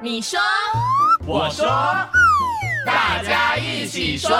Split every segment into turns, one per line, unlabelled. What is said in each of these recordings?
你说，我说，大家一起说。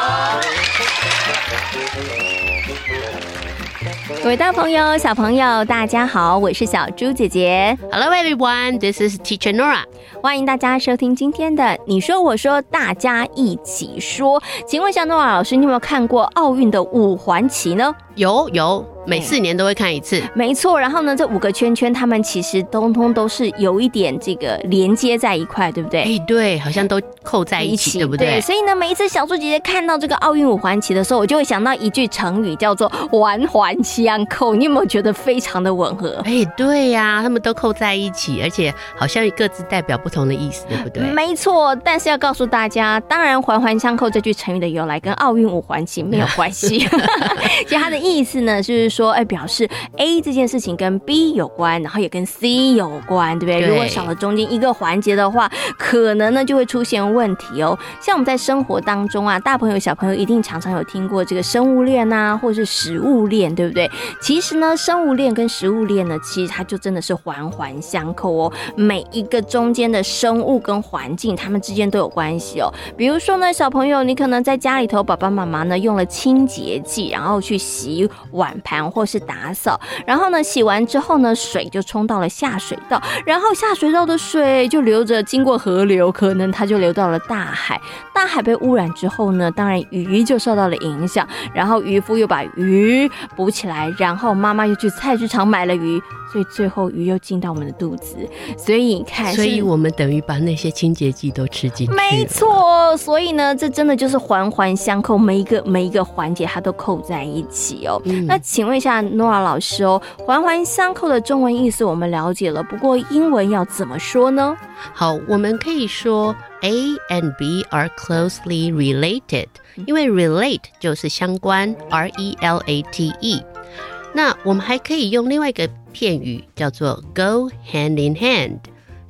各位大朋友、小朋友，大家好，我是小猪姐姐。
Hello everyone, this is Teacher Nora.
欢迎大家收听今天的“你说我说，大家一起说”。请问一下，诺瓦老师，你有没有看过奥运的五环旗呢？
有有，每四年都会看一次。
没错，然后呢，这五个圈圈，它们其实通通都是有一点这个连接在一块，对不对？
哎，对，好像都扣在一起，对不对？
所以呢，每一次小猪姐姐看到这个奥运五环旗的时候，我就会想到一句成语，叫做“环环相扣”。你有没有觉得非常的吻合？
哎，对呀、他们都扣在一起，而且好像各自代表不同的意思，对不对？
没错，但是要告诉大家，当然“环环相扣”这句成语的由来跟奥运五环旗没有关系。其实它的意思呢，就是说，哎，表示 A 这件事情跟 B 有关，然后也跟 C 有关，对不对？
对
如果少了中间一个环节的话，可能呢就会出现问题哦。像我们在生活当中啊，大朋友小朋友一定常常有听过这个生物链啊，或是食物链，对不对？其实呢，生物链跟食物链呢，其实它就真的是环环相扣哦。每一个中间的生物跟环境，它们之间都有关系哦。比如说呢，小朋友，你可能在家里头，爸爸妈妈呢用了清洁剂，然后去洗碗盘或是打扫，然后呢洗完之后呢，水就冲到了下水道，然后下水道的水就流着经过河流，可能它就流到了大海。大海被污染之后呢，当然鱼就受到了影响，然后渔夫又把鱼捕起来，然后妈妈又去菜市场买了鱼，所以最后鱼又进到我们的肚子。所以你看，
所以我们等于把那些清洁剂都吃进去了。
没错，所以呢，这真的就是环环相扣，每一个每一个环节它都扣在一起哦。
嗯
那请问一下诺尔老师哦，环环相扣的中文意思我们了解了，不过英文要怎么说呢？
好，我们可以说 A and B are closely related，因为 relate 就是相关，R E L A T E。那我们还可以用另外一个片语叫做 go hand in hand。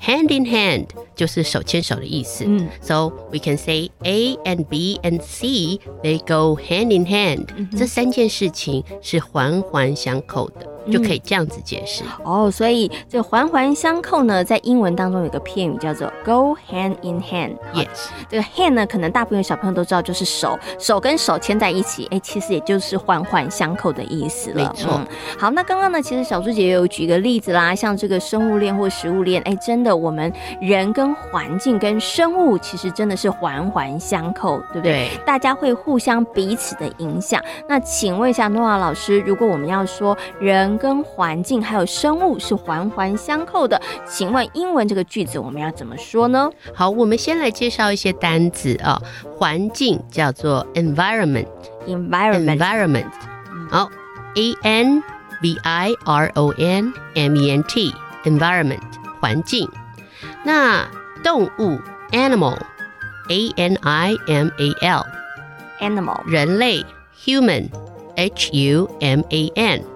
hand in hand 就是手牵手的意思。
嗯
So we can say A and B and C they go hand in hand、这三件事情是环环相扣的，就可以这样子解释。
哦，所以这环环相扣呢，在英文当中有个片语叫做 go hand in hand。
Yes，
这个 hand 呢，可能大部分小朋友都知道，就是手，手跟手牵在一起，哎，其实也就是环环相扣的意思了。
没错
嗯好，那刚刚呢，其实小猪姐也有举个例子啦，像这个生物链或食物链，哎，真的，我们人跟环境跟生物其实真的是环环相扣，对不对？
对。
大家会互相彼此的影响。那请问一下诺亚老师，如果我们要说人跟环境还有生物是环环相扣的，请问英文这个句子我们要怎么说呢？
好，我们先来介绍一些单词啊、环境叫做 environment。
environment
environment。好，A N V I R O N M E N T environment 环境。那动物 animal A N I M A L
animal
人类 human H U M A N。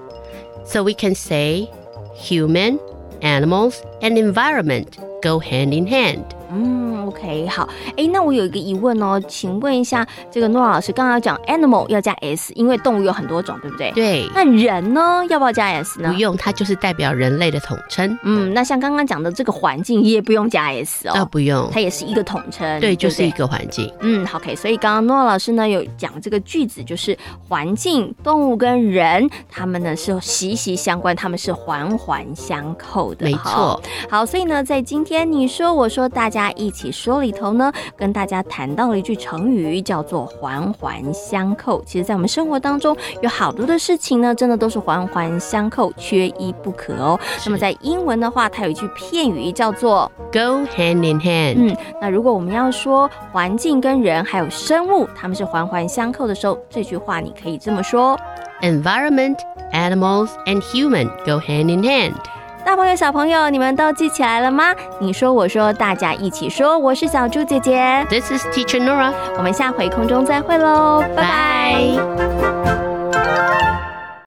So we can say human, animals, and environment go hand in hand.
嗯，OK，好。哎，那我有一个疑问哦，请问一下，这个诺老师刚刚讲 animal 要加 s，因为动物有很多种，对不对？。
对，
那人呢，要不要加 s 呢
不？用，它就是代表人类的统称。
嗯，那像刚刚讲的这个环境也不用加 s
啊，
哦，
不用，
它也是一个统称。
对，
不
就是一个环境。
嗯，OK，所以刚刚诺老师呢有讲这个句子，就是环境、动物跟人，他们呢是息息相关，他们是环环相扣的。
没错，
好，所以呢，在今天你说我说大家一起说里头呢，跟大家谈到了一句成语，叫做环环相扣。其实，在我们生活当中，有好多的事情呢，真的都是环环相扣，缺一不可哦。那么在英文的话，它有一句片语叫做
Go hand in hand。
嗯，那如果我们要说环境跟人还有生物，它们是环环相扣的时候，这句话你可以这么说。
Environment, animals, and human go hand in hand.
大朋友、小朋友，你们都记起来了吗？你说，我说，大家一起说。我是小猪姐姐
，This is Teacher Nora.
我们下回空中再会喽，拜拜